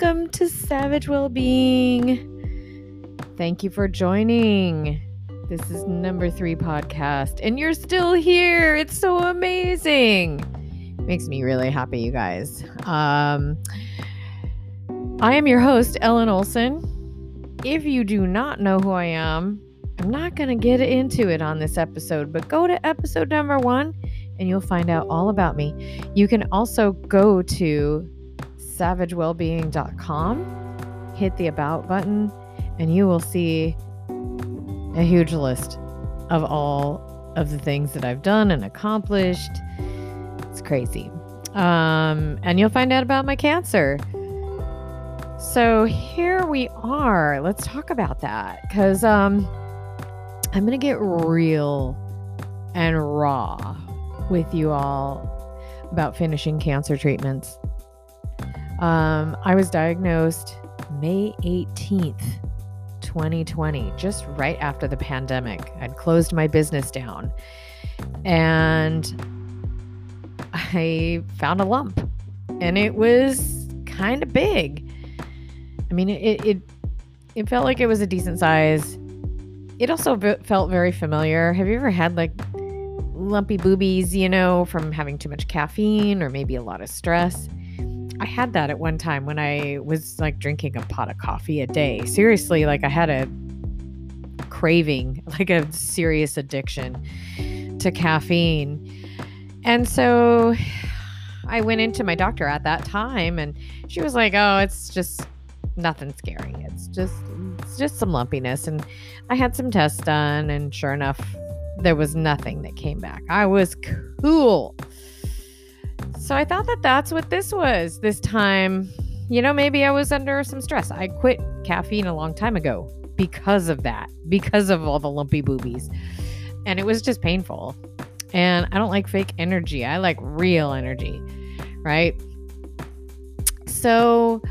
welcome to Savage Wellbeing. Thank you for joining. This is number three podcast, and you're still here. It's so amazing. Makes me really happy, you guys. Um, I am your host, Ellen Olson. If you do not know who I am, I'm not going to get into it on this episode, but go to episode number one and you'll find out all about me. You can also go to savagewellbeing.com, hit the about button, and you will see a huge list of all of the things that I've done and accomplished. It's crazy. Um, and you'll find out about my cancer. So here we are. Let's talk about that because um, I'm going to get real and raw with you all about finishing cancer treatments. Um, I was diagnosed May 18th, 2020, just right after the pandemic. I'd closed my business down and I found a lump and it was kind of big. I mean, it, it, it felt like it was a decent size. It also felt very familiar. Have you ever had like lumpy boobies, you know, from having too much caffeine or maybe a lot of stress? I had that at one time when I was like drinking a pot of coffee a day. Seriously, like I had a craving, like a serious addiction to caffeine. And so I went into my doctor at that time and she was like, "Oh, it's just nothing scary. It's just it's just some lumpiness." And I had some tests done and sure enough, there was nothing that came back. I was cool. So I thought that that's what this was this time. You know, maybe I was under some stress. I quit caffeine a long time ago because of that, because of all the lumpy boobies. And it was just painful. And I don't like fake energy. I like real energy, right? So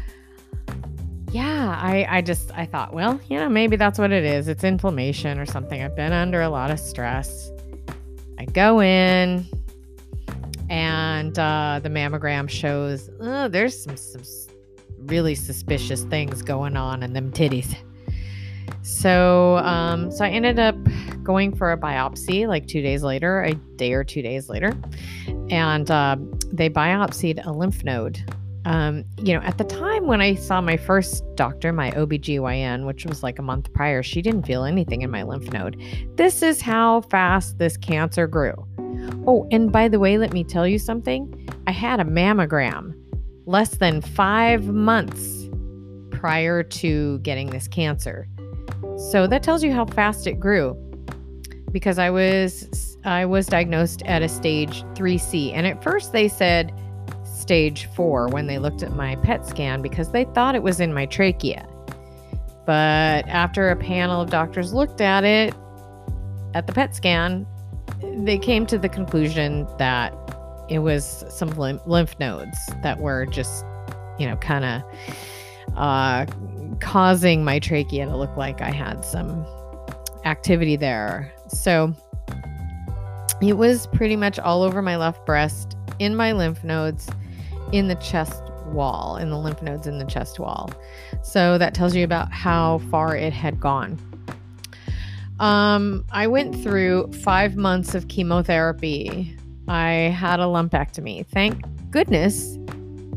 yeah, I I just I thought, well, you know, maybe that's what it is. It's inflammation or something. I've been under a lot of stress. I go in, and uh, the mammogram shows oh, there's some, some really suspicious things going on in them titties. So, um, so I ended up going for a biopsy like two days later, a day or two days later, and uh, they biopsied a lymph node. Um, you know, at the time when I saw my first doctor, my OBGYN, which was like a month prior, she didn't feel anything in my lymph node. This is how fast this cancer grew. Oh, and by the way, let me tell you something. I had a mammogram less than five months prior to getting this cancer. So that tells you how fast it grew. Because I was I was diagnosed at a stage 3C. And at first they said stage four when they looked at my PET scan because they thought it was in my trachea. But after a panel of doctors looked at it at the PET scan, they came to the conclusion that it was some lymph nodes that were just, you know, kind of uh, causing my trachea to look like I had some activity there. So it was pretty much all over my left breast, in my lymph nodes, in the chest wall, in the lymph nodes in the chest wall. So that tells you about how far it had gone. Um, I went through five months of chemotherapy. I had a lumpectomy. Thank goodness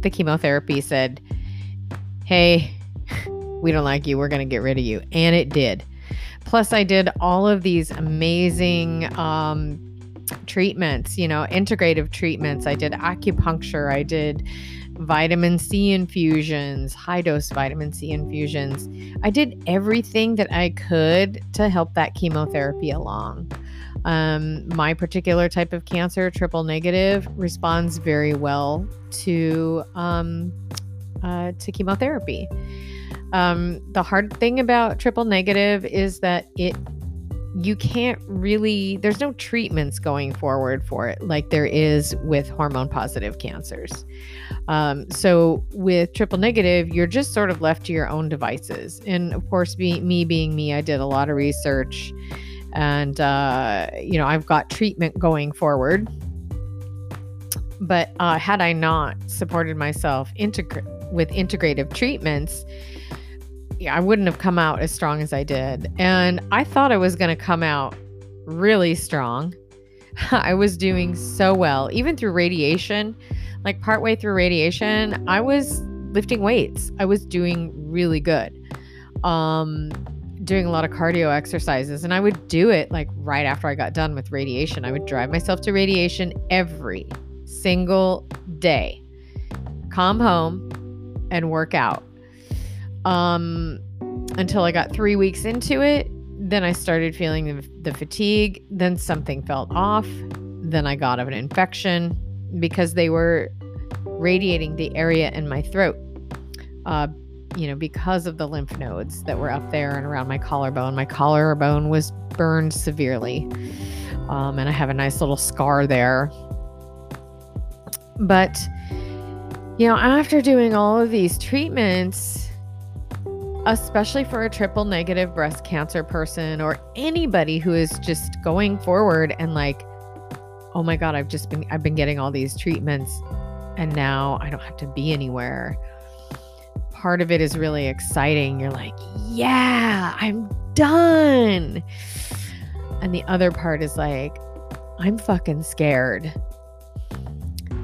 the chemotherapy said, Hey, we don't like you. We're going to get rid of you. And it did. Plus, I did all of these amazing um, treatments, you know, integrative treatments. I did acupuncture. I did vitamin C infusions, high dose vitamin C infusions. I did everything that I could to help that chemotherapy along. Um, my particular type of cancer, triple negative, responds very well to um, uh, to chemotherapy. Um, the hard thing about triple negative is that it you can't really there's no treatments going forward for it like there is with hormone positive cancers um, so with triple negative you're just sort of left to your own devices and of course be, me being me i did a lot of research and uh, you know i've got treatment going forward but uh, had i not supported myself integra- with integrative treatments, yeah, I wouldn't have come out as strong as I did. And I thought I was going to come out really strong. I was doing so well, even through radiation. Like partway through radiation, I was lifting weights. I was doing really good. Um, doing a lot of cardio exercises, and I would do it like right after I got done with radiation. I would drive myself to radiation every single day, come home, and work out um, until I got three weeks into it. Then I started feeling the, the fatigue. Then something felt off. Then I got of an infection because they were radiating the area in my throat. Uh, you know, because of the lymph nodes that were up there and around my collarbone. My collarbone was burned severely. Um, and I have a nice little scar there. But, you know, after doing all of these treatments, especially for a triple negative breast cancer person or anybody who is just going forward and like oh my god i've just been i've been getting all these treatments and now i don't have to be anywhere. Part of it is really exciting. You're like yeah i'm done. And the other part is like i'm fucking scared.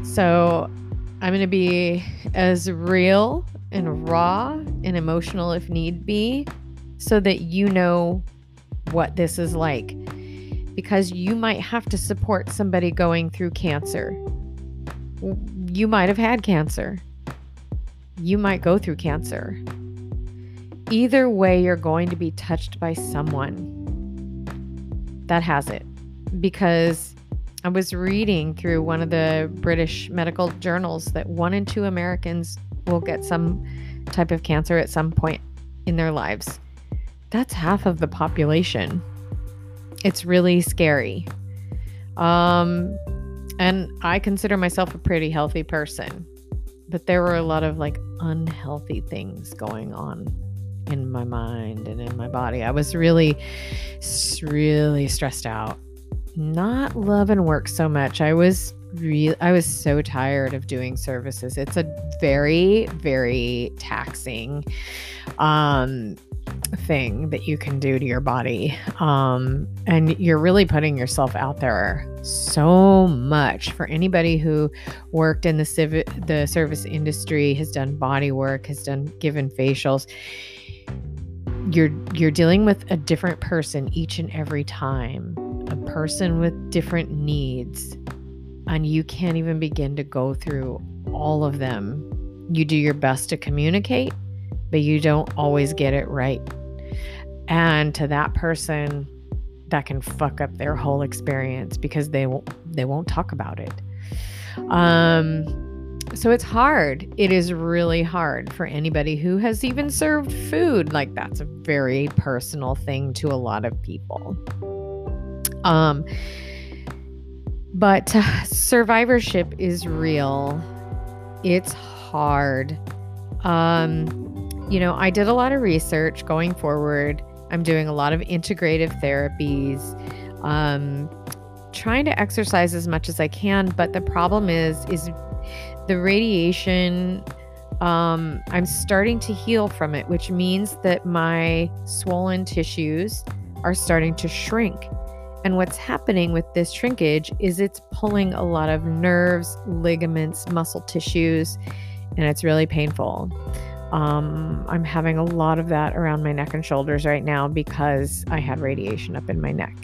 So i'm going to be as real and raw and emotional if need be, so that you know what this is like. Because you might have to support somebody going through cancer. You might have had cancer. You might go through cancer. Either way, you're going to be touched by someone that has it. Because I was reading through one of the British medical journals that one in two Americans will get some type of cancer at some point in their lives. That's half of the population. It's really scary. Um, and I consider myself a pretty healthy person, but there were a lot of like unhealthy things going on in my mind and in my body. I was really, really stressed out. Not loving work so much. I was really I was so tired of doing services. It's a very very taxing um thing that you can do to your body. Um and you're really putting yourself out there so much for anybody who worked in the civ- the service industry, has done body work, has done given facials. You're you're dealing with a different person each and every time. A person with different needs and you can't even begin to go through all of them. You do your best to communicate, but you don't always get it right. And to that person, that can fuck up their whole experience because they won't they won't talk about it. Um so it's hard. It is really hard for anybody who has even served food. Like that's a very personal thing to a lot of people. Um but survivorship is real. It's hard. Um, you know, I did a lot of research going forward. I'm doing a lot of integrative therapies, um, trying to exercise as much as I can. But the problem is, is the radiation. Um, I'm starting to heal from it, which means that my swollen tissues are starting to shrink. And what's happening with this shrinkage is it's pulling a lot of nerves, ligaments, muscle tissues, and it's really painful. Um, I'm having a lot of that around my neck and shoulders right now because I had radiation up in my neck.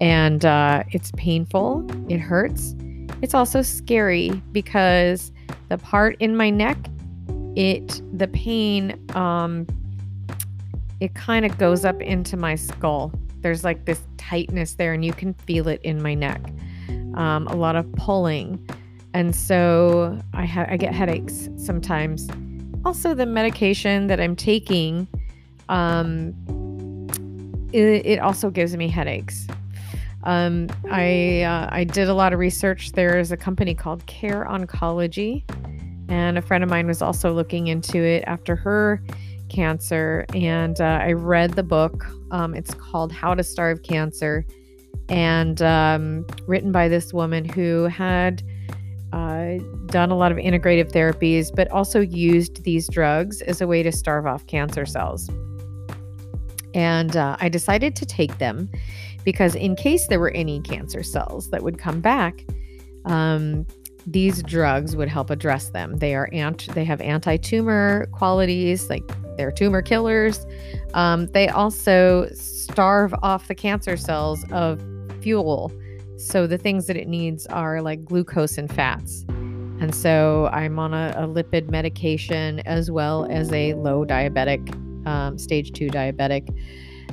And uh, it's painful, it hurts. It's also scary because the part in my neck, it, the pain, um, it kind of goes up into my skull there's like this tightness there, and you can feel it in my neck. Um, a lot of pulling, and so I have I get headaches sometimes. Also, the medication that I'm taking, um, it, it also gives me headaches. Um, I uh, I did a lot of research. There is a company called Care Oncology, and a friend of mine was also looking into it after her cancer. And uh, I read the book. Um, it's called How to Starve Cancer, and um, written by this woman who had uh, done a lot of integrative therapies, but also used these drugs as a way to starve off cancer cells. And uh, I decided to take them because, in case there were any cancer cells that would come back, um, these drugs would help address them. They are ant- they have anti-tumor qualities, like they're tumor killers. Um, they also starve off the cancer cells of fuel. So the things that it needs are like glucose and fats. And so I'm on a, a lipid medication as well as a low diabetic, um, stage two diabetic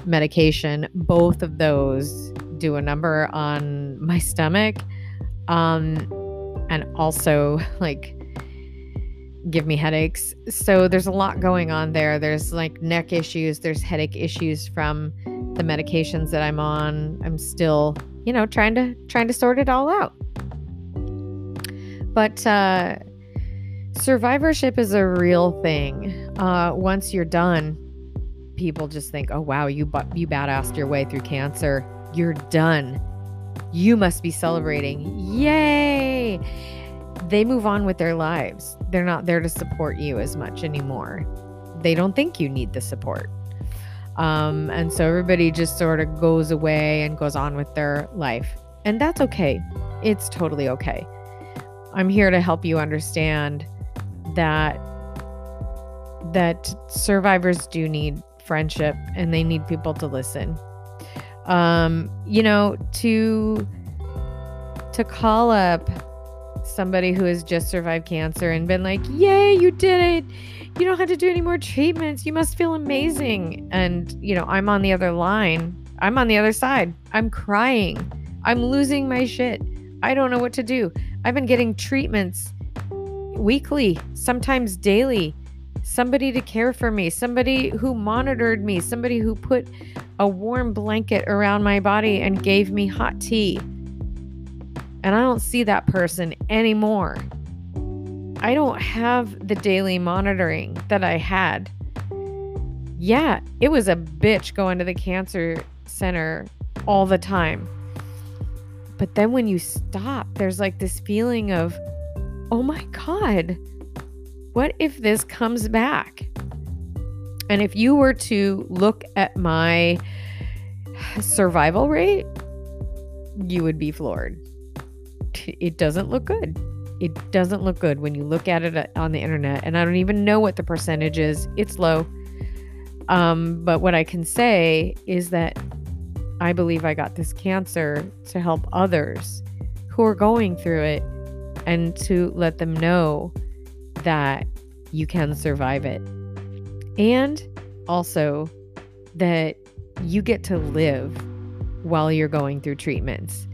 medication. Both of those do a number on my stomach. Um, and also like give me headaches. So there's a lot going on there. There's like neck issues, there's headache issues from the medications that I'm on. I'm still, you know, trying to trying to sort it all out. But uh survivorship is a real thing. Uh once you're done, people just think, "Oh wow, you bu- you badassed your way through cancer. You're done." You must be celebrating. Yay! They move on with their lives. They're not there to support you as much anymore. They don't think you need the support. Um, and so everybody just sort of goes away and goes on with their life. And that's okay. It's totally okay. I'm here to help you understand that that survivors do need friendship and they need people to listen um, you know, to to call up somebody who has just survived cancer and been like, "Yay, you did it. You don't have to do any more treatments. You must feel amazing." And, you know, I'm on the other line. I'm on the other side. I'm crying. I'm losing my shit. I don't know what to do. I've been getting treatments weekly, sometimes daily. Somebody to care for me, somebody who monitored me, somebody who put a warm blanket around my body and gave me hot tea. And I don't see that person anymore. I don't have the daily monitoring that I had. Yeah, it was a bitch going to the cancer center all the time. But then when you stop, there's like this feeling of, oh my God, what if this comes back? And if you were to look at my survival rate, you would be floored. It doesn't look good. It doesn't look good when you look at it uh, on the internet. And I don't even know what the percentage is. It's low. Um, but what I can say is that I believe I got this cancer to help others who are going through it and to let them know that you can survive it. And also that you get to live while you're going through treatments.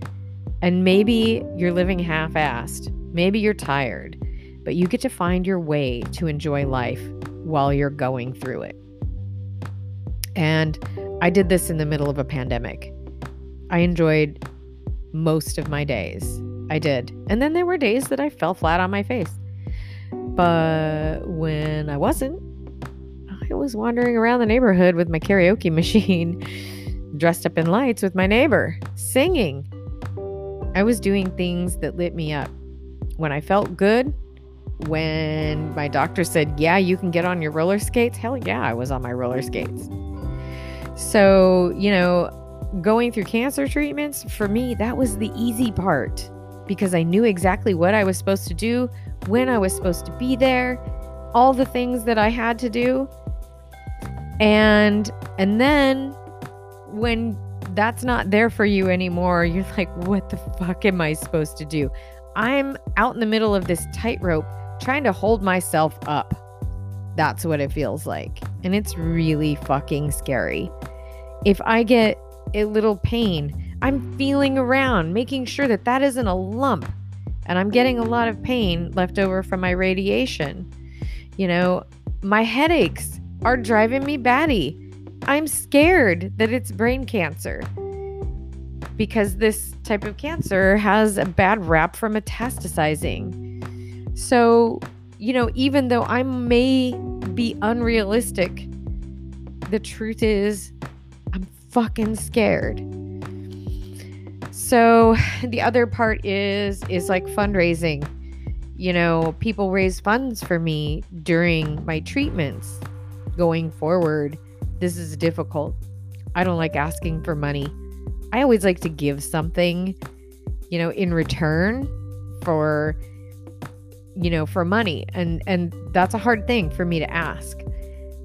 And maybe you're living half assed, maybe you're tired, but you get to find your way to enjoy life while you're going through it. And I did this in the middle of a pandemic. I enjoyed most of my days. I did. And then there were days that I fell flat on my face. But when I wasn't, I was wandering around the neighborhood with my karaoke machine, dressed up in lights with my neighbor, singing. I was doing things that lit me up. When I felt good, when my doctor said, Yeah, you can get on your roller skates, hell yeah, I was on my roller skates. So, you know, going through cancer treatments, for me, that was the easy part because I knew exactly what I was supposed to do, when I was supposed to be there, all the things that I had to do. And and then when that's not there for you anymore, you're like, what the fuck am I supposed to do? I'm out in the middle of this tightrope trying to hold myself up. That's what it feels like. And it's really fucking scary. If I get a little pain, I'm feeling around, making sure that that isn't a lump. And I'm getting a lot of pain left over from my radiation. You know, my headaches are driving me batty. I'm scared that it's brain cancer because this type of cancer has a bad rap for metastasizing. So, you know, even though I may be unrealistic, the truth is I'm fucking scared. So the other part is is like fundraising. You know, people raise funds for me during my treatments. Going forward, this is difficult. I don't like asking for money. I always like to give something, you know, in return for you know, for money. And and that's a hard thing for me to ask.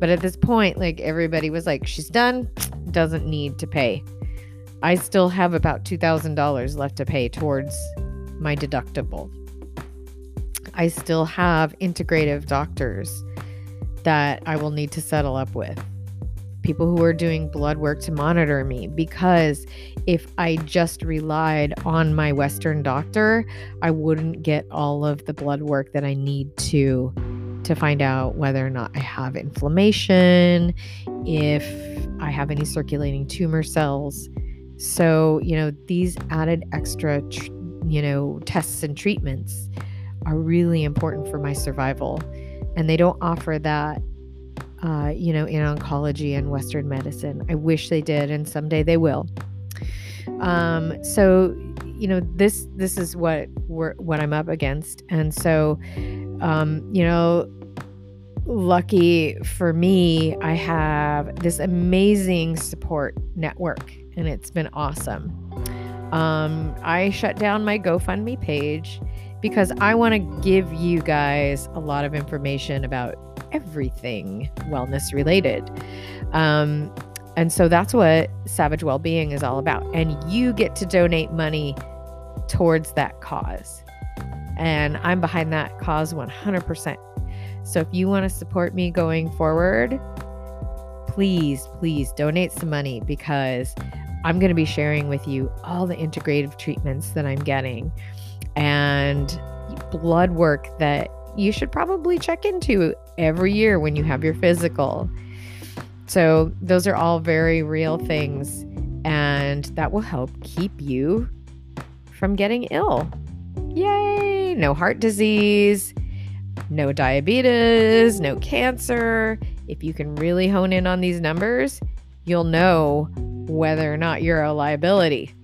But at this point, like everybody was like, she's done, doesn't need to pay. I still have about $2,000 left to pay towards my deductible. I still have integrative doctors that I will need to settle up with. People who are doing blood work to monitor me because if I just relied on my Western doctor, I wouldn't get all of the blood work that I need to to find out whether or not I have inflammation, if I have any circulating tumor cells. So, you know, these added extra, tr- you know, tests and treatments are really important for my survival. And they don't offer that, uh, you know, in oncology and Western medicine. I wish they did, and someday they will. Um, so, you know, this this is what we're what I'm up against, and so, um, you know, lucky for me, I have this amazing support network, and it's been awesome. Um, I shut down my GoFundMe page because I want to give you guys a lot of information about everything wellness related. Um, and so that's what Savage Wellbeing is all about. And you get to donate money towards that cause. And I'm behind that cause 100%. So if you want to support me going forward, please, please donate some money because I'm going to be sharing with you all the integrative treatments that I'm getting and blood work that you should probably check into every year when you have your physical. So, those are all very real things, and that will help keep you from getting ill. Yay! No heart disease, no diabetes, no cancer. If you can really hone in on these numbers, you'll know whether or not you're a liability.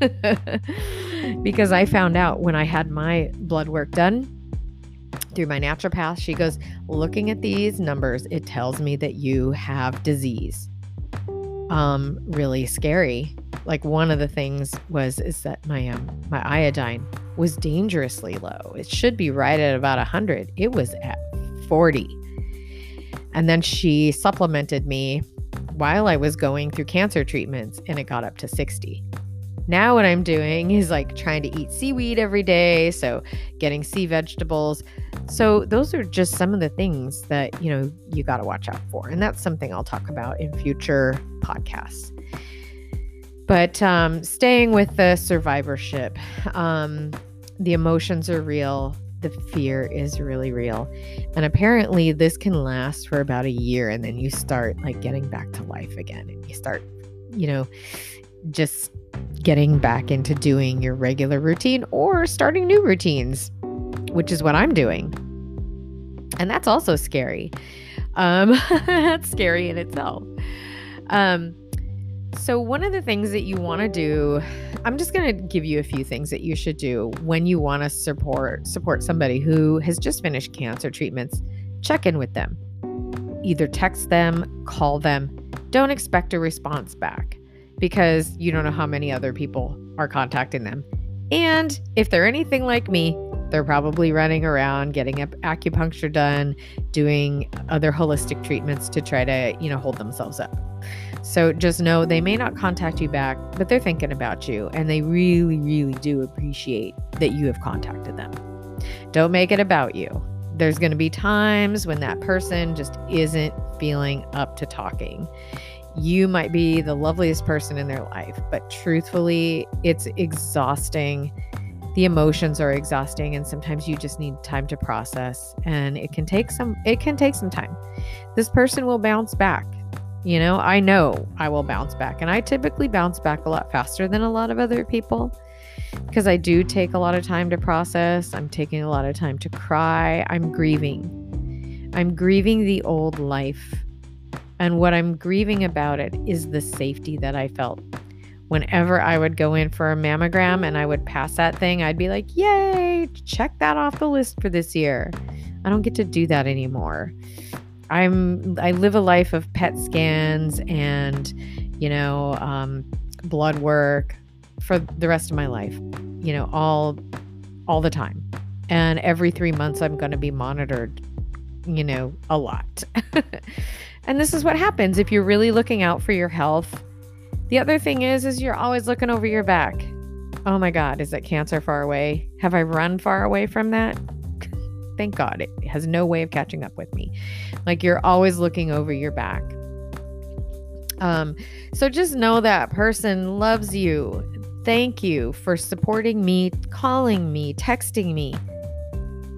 because I found out when I had my blood work done through my naturopath, she goes, looking at these numbers, it tells me that you have disease. Um, really scary. Like one of the things was is that my um my iodine was dangerously low. It should be right at about 100. It was at 40. And then she supplemented me while I was going through cancer treatments and it got up to 60. Now, what I'm doing is like trying to eat seaweed every day. So, getting sea vegetables. So, those are just some of the things that, you know, you got to watch out for. And that's something I'll talk about in future podcasts. But um, staying with the survivorship, um, the emotions are real. The fear is really real. And apparently, this can last for about a year. And then you start like getting back to life again. And you start, you know, just getting back into doing your regular routine or starting new routines, which is what I'm doing. And that's also scary. Um, that's scary in itself. Um, so, one of the things that you want to do, I'm just going to give you a few things that you should do when you want to support support somebody who has just finished cancer treatments. Check in with them. Either text them, call them. Don't expect a response back because you don't know how many other people are contacting them. And if they're anything like me, they're probably running around getting acupuncture done, doing other holistic treatments to try to, you know, hold themselves up. So just know they may not contact you back, but they're thinking about you and they really, really do appreciate that you have contacted them. Don't make it about you. There's going to be times when that person just isn't feeling up to talking you might be the loveliest person in their life, but truthfully, it's exhausting. The emotions are exhausting and sometimes you just need time to process and it can take some it can take some time. This person will bounce back. You know, I know I will bounce back and I typically bounce back a lot faster than a lot of other people because I do take a lot of time to process. I'm taking a lot of time to cry. I'm grieving. I'm grieving the old life and what I'm grieving about it is the safety that I felt. Whenever I would go in for a mammogram and I would pass that thing, I'd be like, yay, check that off the list for this year. I don't get to do that anymore. I'm I live a life of PET scans and you know um, blood work for the rest of my life. You know all all the time, and every three months I'm going to be monitored. You know a lot, and this is what happens if you're really looking out for your health. The other thing is, is you're always looking over your back. Oh my God, is that cancer far away? Have I run far away from that? Thank God it has no way of catching up with me. Like you're always looking over your back. Um, so just know that person loves you. Thank you for supporting me, calling me, texting me.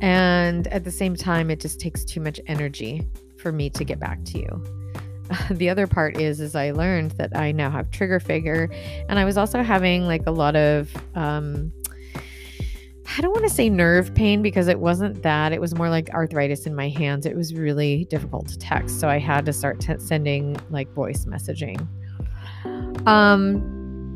And at the same time, it just takes too much energy for me to get back to you. the other part is is I learned that I now have trigger finger and I was also having like a lot of um I don't want to say nerve pain because it wasn't that. It was more like arthritis in my hands. It was really difficult to text. So I had to start t- sending like voice messaging. Um,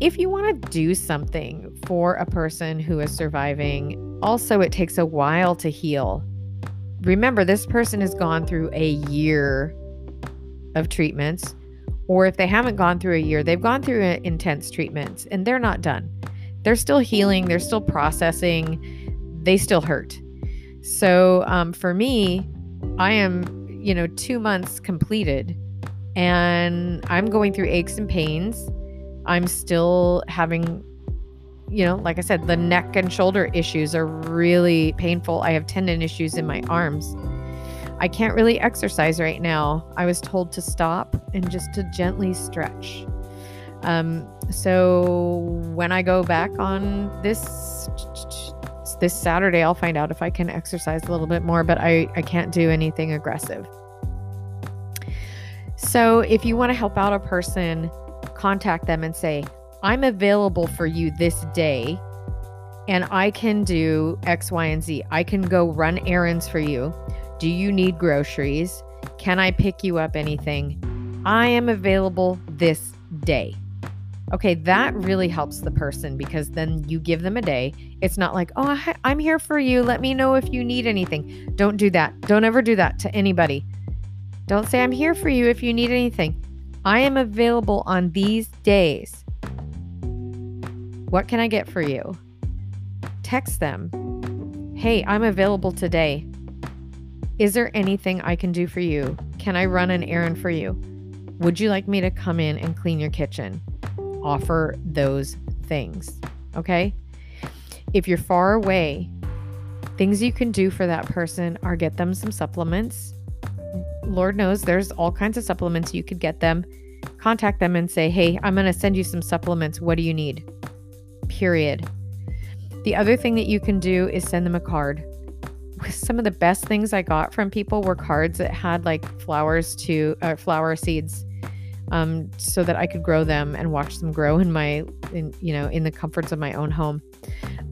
if you want to do something for a person who is surviving, also it takes a while to heal. Remember, this person has gone through a year of treatments, or if they haven't gone through a year, they've gone through intense treatments and they're not done they're still healing, they're still processing, they still hurt. So um, for me, I am, you know, two months completed and I'm going through aches and pains. I'm still having, you know, like I said, the neck and shoulder issues are really painful. I have tendon issues in my arms. I can't really exercise right now. I was told to stop and just to gently stretch. Um, so when I go back on this this Saturday, I'll find out if I can exercise a little bit more, but I, I can't do anything aggressive. So if you want to help out a person, contact them and say, I'm available for you this day and I can do X, Y, and Z. I can go run errands for you. Do you need groceries? Can I pick you up anything? I am available this day. Okay, that really helps the person because then you give them a day. It's not like, oh, I'm here for you. Let me know if you need anything. Don't do that. Don't ever do that to anybody. Don't say, I'm here for you if you need anything. I am available on these days. What can I get for you? Text them. Hey, I'm available today. Is there anything I can do for you? Can I run an errand for you? Would you like me to come in and clean your kitchen? offer those things. Okay. If you're far away, things you can do for that person are get them some supplements. Lord knows there's all kinds of supplements you could get them. Contact them and say, hey, I'm going to send you some supplements. What do you need? Period. The other thing that you can do is send them a card. Some of the best things I got from people were cards that had like flowers to uh, flower seeds um, so that I could grow them and watch them grow in my, in, you know, in the comforts of my own home.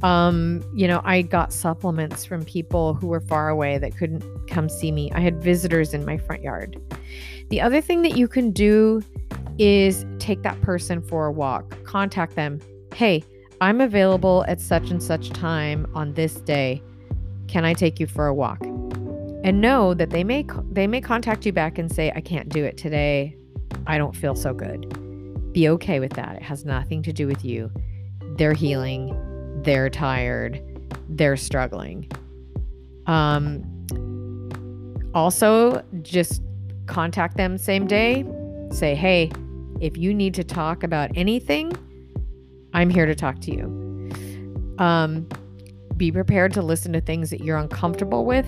Um, you know, I got supplements from people who were far away that couldn't come see me. I had visitors in my front yard. The other thing that you can do is take that person for a walk, contact them. Hey, I'm available at such and such time on this day. Can I take you for a walk? And know that they may they may contact you back and say I can't do it today. I don't feel so good. Be okay with that. It has nothing to do with you. They're healing, they're tired, they're struggling. Um, also, just contact them same day. Say, hey, if you need to talk about anything, I'm here to talk to you. Um, be prepared to listen to things that you're uncomfortable with.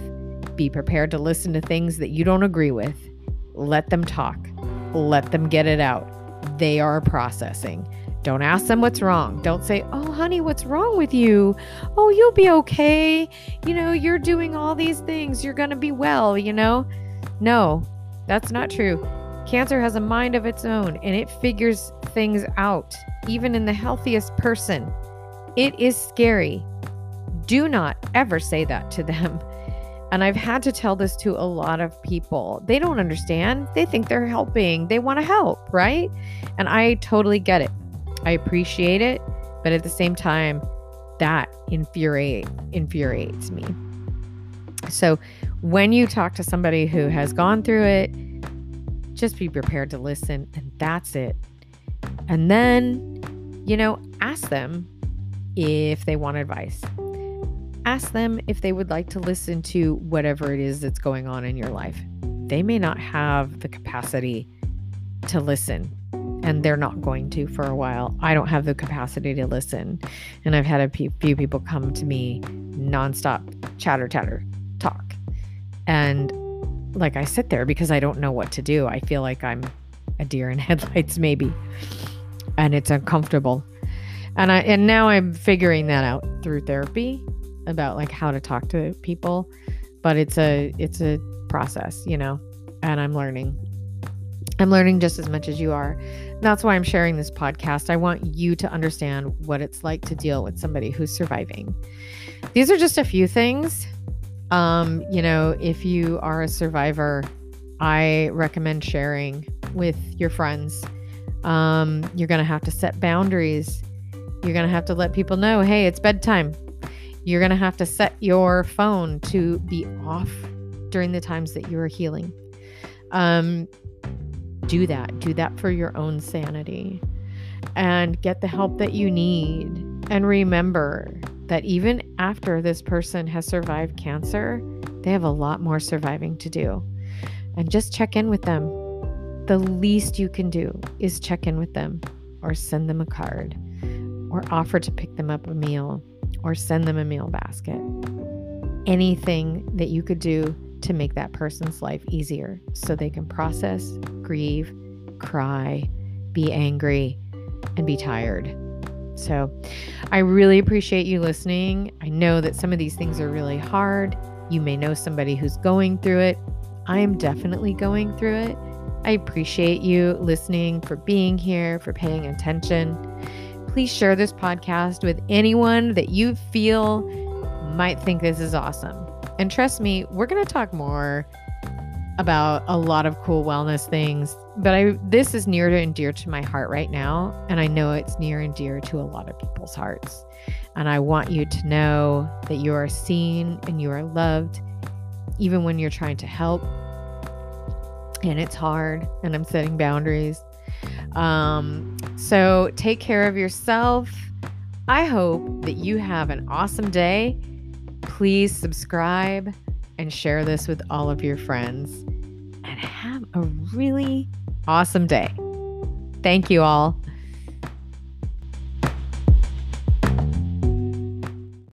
Be prepared to listen to things that you don't agree with. Let them talk let them get it out. They are processing. Don't ask them what's wrong. Don't say, Oh, honey, what's wrong with you? Oh, you'll be okay. You know, you're doing all these things. You're going to be well, you know? No, that's not true. Cancer has a mind of its own and it figures things out, even in the healthiest person. It is scary. Do not ever say that to them. And I've had to tell this to a lot of people. They don't understand. They think they're helping. They want to help, right? And I totally get it. I appreciate it. But at the same time, that infuriate infuriates me. So when you talk to somebody who has gone through it, just be prepared to listen and that's it. And then, you know, ask them if they want advice. Ask them if they would like to listen to whatever it is that's going on in your life. They may not have the capacity to listen and they're not going to for a while. I don't have the capacity to listen. And I've had a few people come to me nonstop chatter, chatter, talk. And like I sit there because I don't know what to do. I feel like I'm a deer in headlights, maybe. And it's uncomfortable. And I and now I'm figuring that out through therapy about like how to talk to people. But it's a it's a process, you know, and I'm learning. I'm learning just as much as you are. That's why I'm sharing this podcast. I want you to understand what it's like to deal with somebody who's surviving. These are just a few things. Um, you know, if you are a survivor, I recommend sharing with your friends. Um, you're going to have to set boundaries. You're going to have to let people know, hey, it's bedtime. You're going to have to set your phone to be off during the times that you are healing. Um, do that. Do that for your own sanity and get the help that you need. And remember that even after this person has survived cancer, they have a lot more surviving to do. And just check in with them. The least you can do is check in with them or send them a card or offer to pick them up a meal or send them a meal basket. Anything that you could do to make that person's life easier so they can process, grieve, cry, be angry, and be tired. So I really appreciate you listening. I know that some of these things are really hard. You may know somebody who's going through it. I am definitely going through it. I appreciate you listening, for being here, for paying attention. Please share this podcast with anyone that you feel might think this is awesome. And trust me, we're going to talk more about a lot of cool wellness things, but I this is near and dear to my heart right now, and I know it's near and dear to a lot of people's hearts. And I want you to know that you are seen and you are loved even when you're trying to help. And it's hard, and I'm setting boundaries. Um, so take care of yourself. I hope that you have an awesome day Please subscribe and share this with all of your friends and have a really awesome day. Thank you all.